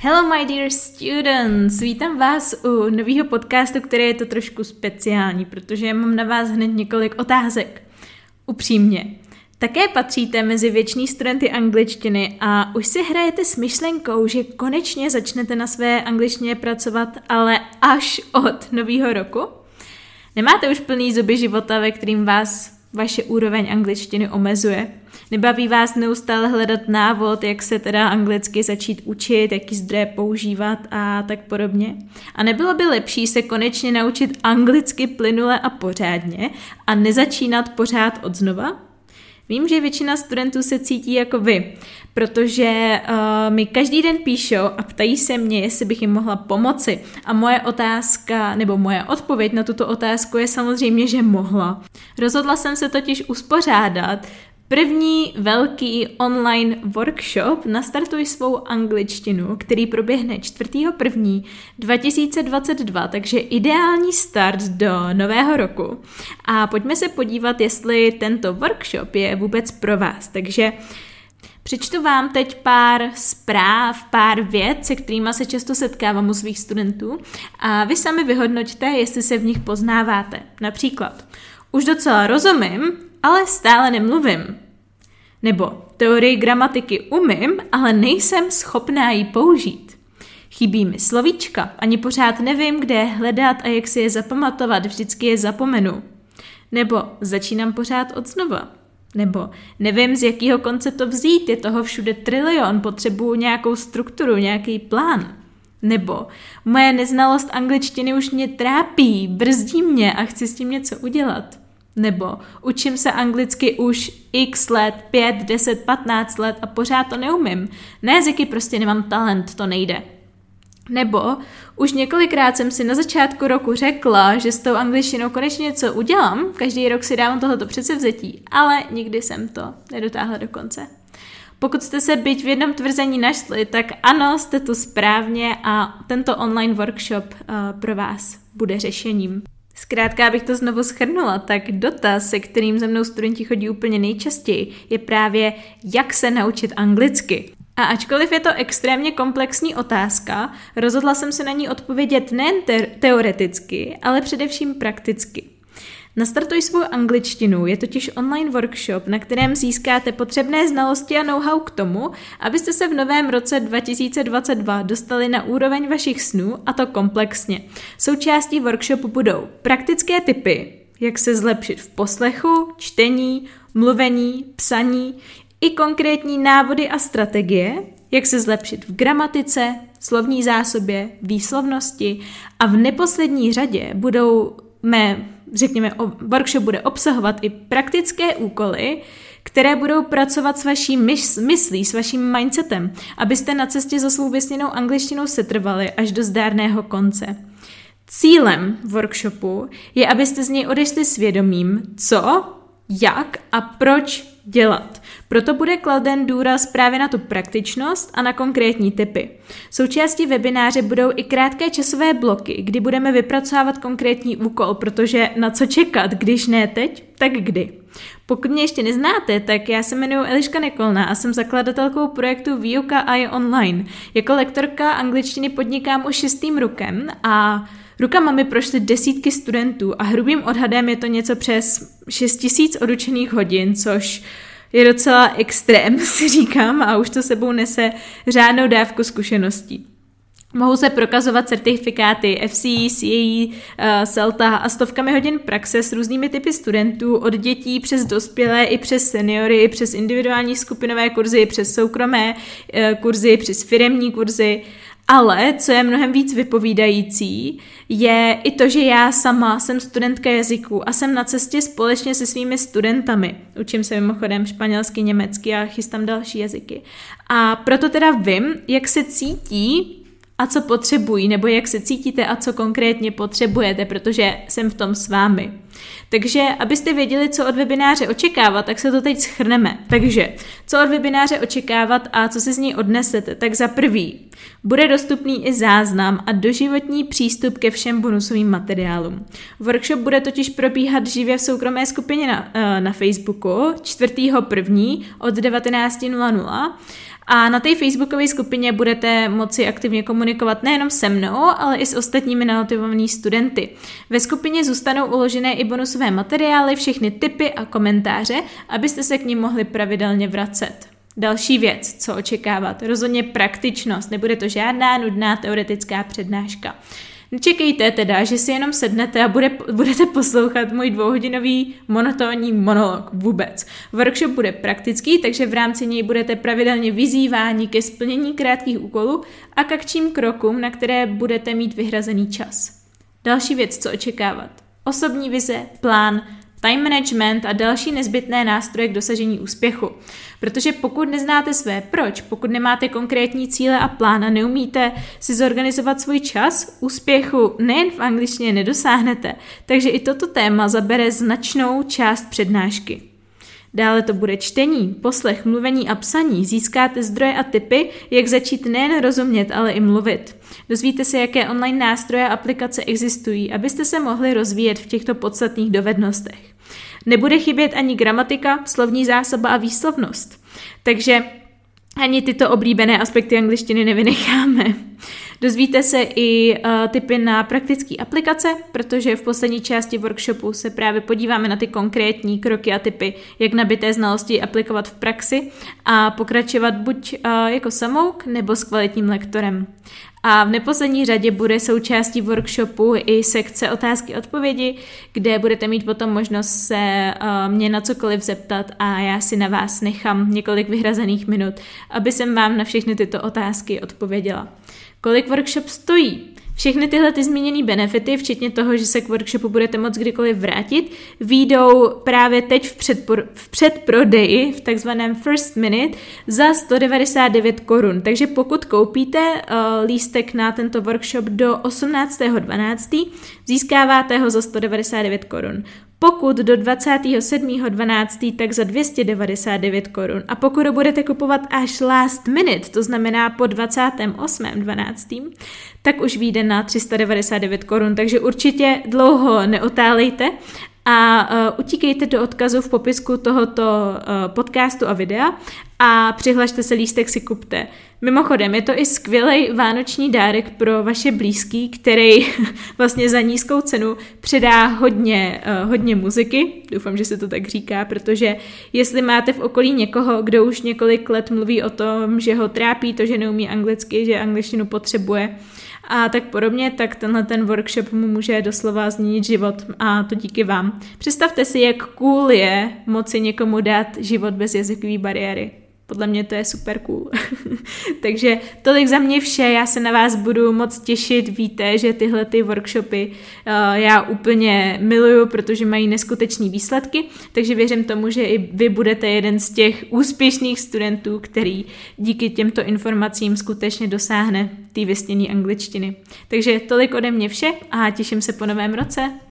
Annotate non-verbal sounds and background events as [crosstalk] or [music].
Hello my dear students, vítám vás u nového podcastu, který je to trošku speciální, protože mám na vás hned několik otázek. Upřímně, také patříte mezi věční studenty angličtiny a už si hrajete s myšlenkou, že konečně začnete na své angličtině pracovat, ale až od nového roku? Nemáte už plný zuby života, ve kterým vás vaše úroveň angličtiny omezuje. Nebaví vás neustále hledat návod, jak se teda anglicky začít učit, jaký zdroje používat a tak podobně. A nebylo by lepší se konečně naučit anglicky plynule a pořádně a nezačínat pořád od znova? Vím, že většina studentů se cítí jako vy, protože uh, mi každý den píšou a ptají se mě, jestli bych jim mohla pomoci. A moje otázka, nebo moje odpověď na tuto otázku je samozřejmě, že mohla. Rozhodla jsem se totiž uspořádat První velký online workshop Nastartuj svou angličtinu, který proběhne 4.1.2022, 2022, takže ideální start do nového roku. A pojďme se podívat, jestli tento workshop je vůbec pro vás. Takže Přečtu vám teď pár zpráv, pár věd, se kterými se často setkávám u svých studentů a vy sami vyhodnoťte, jestli se v nich poznáváte. Například, už docela rozumím, ale stále nemluvím. Nebo teorii gramatiky umím, ale nejsem schopná ji použít. Chybí mi slovíčka, ani pořád nevím, kde je hledat a jak si je zapamatovat, vždycky je zapomenu. Nebo začínám pořád od znova. Nebo nevím, z jakého konce to vzít, je toho všude trilion, potřebuju nějakou strukturu, nějaký plán. Nebo moje neznalost angličtiny už mě trápí, brzdí mě a chci s tím něco udělat. Nebo učím se anglicky už x let, 5, 10, 15 let a pořád to neumím. Na jazyky prostě nemám talent, to nejde. Nebo už několikrát jsem si na začátku roku řekla, že s tou angličtinou konečně něco udělám, každý rok si dávám tohleto předsevzetí, ale nikdy jsem to nedotáhla do konce. Pokud jste se byť v jednom tvrzení našli, tak ano, jste tu správně a tento online workshop uh, pro vás bude řešením. Zkrátka, abych to znovu schrnula, tak dotaz, se kterým ze mnou studenti chodí úplně nejčastěji, je právě, jak se naučit anglicky. A ačkoliv je to extrémně komplexní otázka, rozhodla jsem se na ní odpovědět nejen te- teoreticky, ale především prakticky. Nastartuj svou angličtinu je totiž online workshop, na kterém získáte potřebné znalosti a know-how k tomu, abyste se v novém roce 2022 dostali na úroveň vašich snů a to komplexně. Součástí workshopu budou praktické typy, jak se zlepšit v poslechu, čtení, mluvení, psaní, i konkrétní návody a strategie, jak se zlepšit v gramatice, slovní zásobě, výslovnosti a v neposlední řadě budou mé řekněme, workshop bude obsahovat i praktické úkoly, které budou pracovat s vaší myslí, s vaším mindsetem, abyste na cestě za svou vysněnou angličtinou setrvali až do zdárného konce. Cílem workshopu je, abyste z něj odešli svědomím, co, jak a proč dělat. Proto bude kladen důraz právě na tu praktičnost a na konkrétní typy. Součástí webináře budou i krátké časové bloky, kdy budeme vypracovávat konkrétní úkol, protože na co čekat, když ne teď, tak kdy. Pokud mě ještě neznáte, tak já se jmenuji Eliška Nikolna a jsem zakladatelkou projektu Výuka AI Online. Jako lektorka angličtiny podnikám už šestým rokem a Rukama mi prošly desítky studentů a hrubým odhadem je to něco přes 6000 odučených hodin, což je docela extrém, [laughs] si říkám, a už to sebou nese řádnou dávku zkušeností. Mohou se prokazovat certifikáty FCE, CAE, uh, CELTA a stovkami hodin praxe s různými typy studentů, od dětí přes dospělé i přes seniory, i přes individuální skupinové kurzy, přes soukromé uh, kurzy, přes firemní kurzy ale co je mnohem víc vypovídající, je i to, že já sama jsem studentka jazyku a jsem na cestě společně se svými studentami. Učím se mimochodem španělsky, německy a chystám další jazyky. A proto teda vím, jak se cítí a co potřebují, nebo jak se cítíte a co konkrétně potřebujete, protože jsem v tom s vámi. Takže, abyste věděli, co od webináře očekávat, tak se to teď schrneme. Takže, co od webináře očekávat a co si z něj odnesete? Tak za prvý, bude dostupný i záznam a doživotní přístup ke všem bonusovým materiálům. Workshop bude totiž probíhat živě v soukromé skupině na, eh, na Facebooku 4.1. od 19.00 A na té facebookové skupině budete moci aktivně komunikovat nejenom se mnou, ale i s ostatními namotivovanými studenty. Ve skupině zůstanou uložené i bonusové materiály, všechny tipy a komentáře, abyste se k ním mohli pravidelně vracet. Další věc, co očekávat, rozhodně praktičnost, nebude to žádná nudná teoretická přednáška. Nečekejte teda, že si jenom sednete a bude, budete poslouchat můj dvouhodinový monotónní monolog. Vůbec. Workshop bude praktický, takže v rámci něj budete pravidelně vyzýváni ke splnění krátkých úkolů a k akčním krokům, na které budete mít vyhrazený čas. Další věc, co očekávat. Osobní vize, plán, time management a další nezbytné nástroje k dosažení úspěchu. Protože pokud neznáte své proč, pokud nemáte konkrétní cíle a plán a neumíte si zorganizovat svůj čas, úspěchu nejen v angličtině nedosáhnete, takže i toto téma zabere značnou část přednášky. Dále to bude čtení, poslech, mluvení a psaní. Získáte zdroje a typy, jak začít nejen rozumět, ale i mluvit. Dozvíte se, jaké online nástroje a aplikace existují, abyste se mohli rozvíjet v těchto podstatných dovednostech. Nebude chybět ani gramatika, slovní zásoba a výslovnost. Takže ani tyto oblíbené aspekty angličtiny nevynecháme. Dozvíte se i uh, tipy na praktické aplikace, protože v poslední části workshopu se právě podíváme na ty konkrétní kroky a typy, jak nabité znalosti aplikovat v praxi a pokračovat buď uh, jako samouk nebo s kvalitním lektorem. A v neposlední řadě bude součástí workshopu i sekce otázky odpovědi, kde budete mít potom možnost se uh, mě na cokoliv zeptat a já si na vás nechám několik vyhrazených minut, aby jsem vám na všechny tyto otázky odpověděla. Kolik workshop stojí? Všechny tyhle ty zmíněné benefity, včetně toho, že se k workshopu budete moct kdykoliv vrátit, výjdou právě teď v, předpor, v předprodeji, v takzvaném first minute, za 199 korun. Takže pokud koupíte uh, lístek na tento workshop do 18.12., získáváte ho za 199 korun. Pokud do 27.12. tak za 299 korun. A pokud ho budete kupovat až last minute, to znamená po 28.12., tak už vyjde na 399 korun. Takže určitě dlouho neotálejte a uh, utíkejte do odkazu v popisku tohoto uh, podcastu a videa a přihlašte se lístek si kupte. Mimochodem, je to i skvělý vánoční dárek pro vaše blízký, který [laughs] vlastně za nízkou cenu předá hodně, uh, hodně muziky. Doufám, že se to tak říká, protože jestli máte v okolí někoho, kdo už několik let mluví o tom, že ho trápí to, že neumí anglicky, že angličtinu potřebuje, a tak podobně, tak tenhle ten workshop mu může doslova změnit život a to díky vám. Představte si, jak cool je moci někomu dát život bez jazykové bariéry. Podle mě to je super cool. [laughs] Takže tolik za mě vše, já se na vás budu moc těšit, víte, že tyhle ty workshopy uh, já úplně miluju, protože mají neskutečné výsledky, takže věřím tomu, že i vy budete jeden z těch úspěšných studentů, který díky těmto informacím skutečně dosáhne té vysněné angličtiny. Takže tolik ode mě vše a těším se po novém roce.